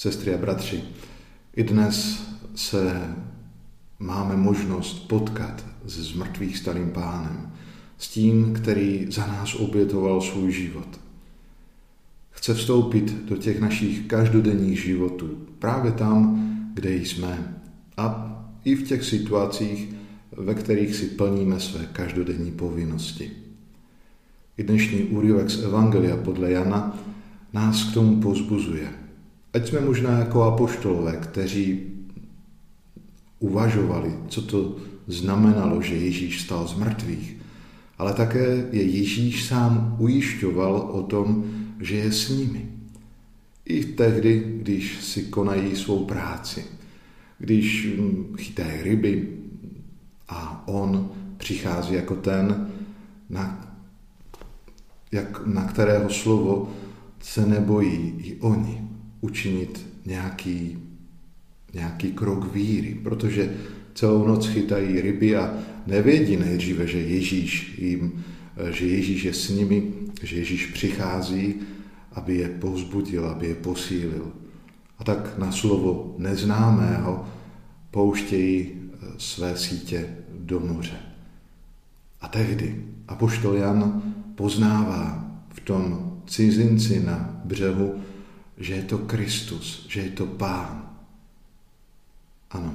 Sestry a bratři, i dnes se máme možnost potkat s zmrtvých starým pánem, s tím, který za nás obětoval svůj život. Chce vstoupit do těch našich každodenních životů, právě tam, kde jsme a i v těch situacích, ve kterých si plníme své každodenní povinnosti. I dnešní úryvek z Evangelia podle Jana nás k tomu pozbuzuje. Ať jsme možná jako apoštolové, kteří uvažovali, co to znamenalo, že Ježíš stal z mrtvých, ale také je Ježíš sám ujišťoval o tom, že je s nimi. I tehdy, když si konají svou práci, když hm, chytají ryby a on přichází jako ten, na, jak, na kterého slovo se nebojí i oni učinit nějaký, nějaký krok víry, protože celou noc chytají ryby a nevědí nejdříve, že Ježíš jim, že Ježíš je s nimi, že Ježíš přichází, aby je povzbudil, aby je posílil. A tak na slovo neznámého pouštějí eh, své sítě do moře. A tehdy apoštol Jan poznává v tom cizinci na břehu, že je to Kristus, že je to Pán. Ano.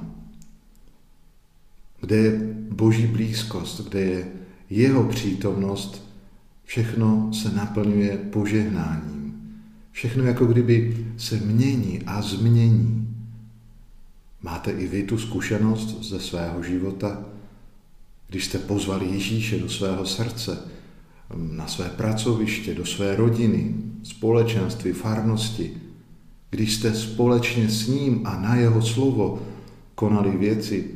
Kde je Boží blízkost, kde je jeho přítomnost, všechno se naplňuje požehnáním. Všechno jako kdyby se mění a změní. Máte i vy tu zkušenost ze svého života, když jste pozvali Ježíše do svého srdce, na své pracoviště, do své rodiny, společenství, farnosti, když jste společně s ním a na jeho slovo konali věci,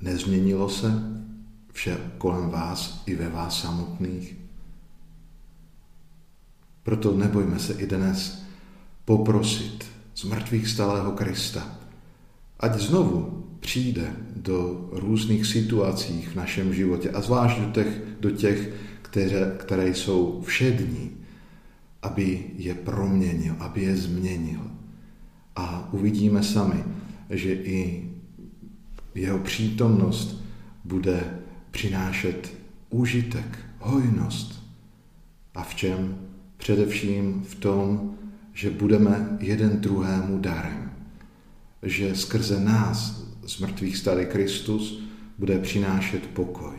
nezměnilo se vše kolem vás i ve vás samotných? Proto nebojme se i dnes poprosit z mrtvých stalého Krista, ať znovu přijde do různých situací v našem životě a zvlášť do těch, do těch které, které jsou všední, aby je proměnil, aby je změnil. A uvidíme sami, že i jeho přítomnost bude přinášet užitek, hojnost. A v čem? Především v tom, že budeme jeden druhému darem. Že skrze nás z mrtvých starý Kristus bude přinášet pokoj.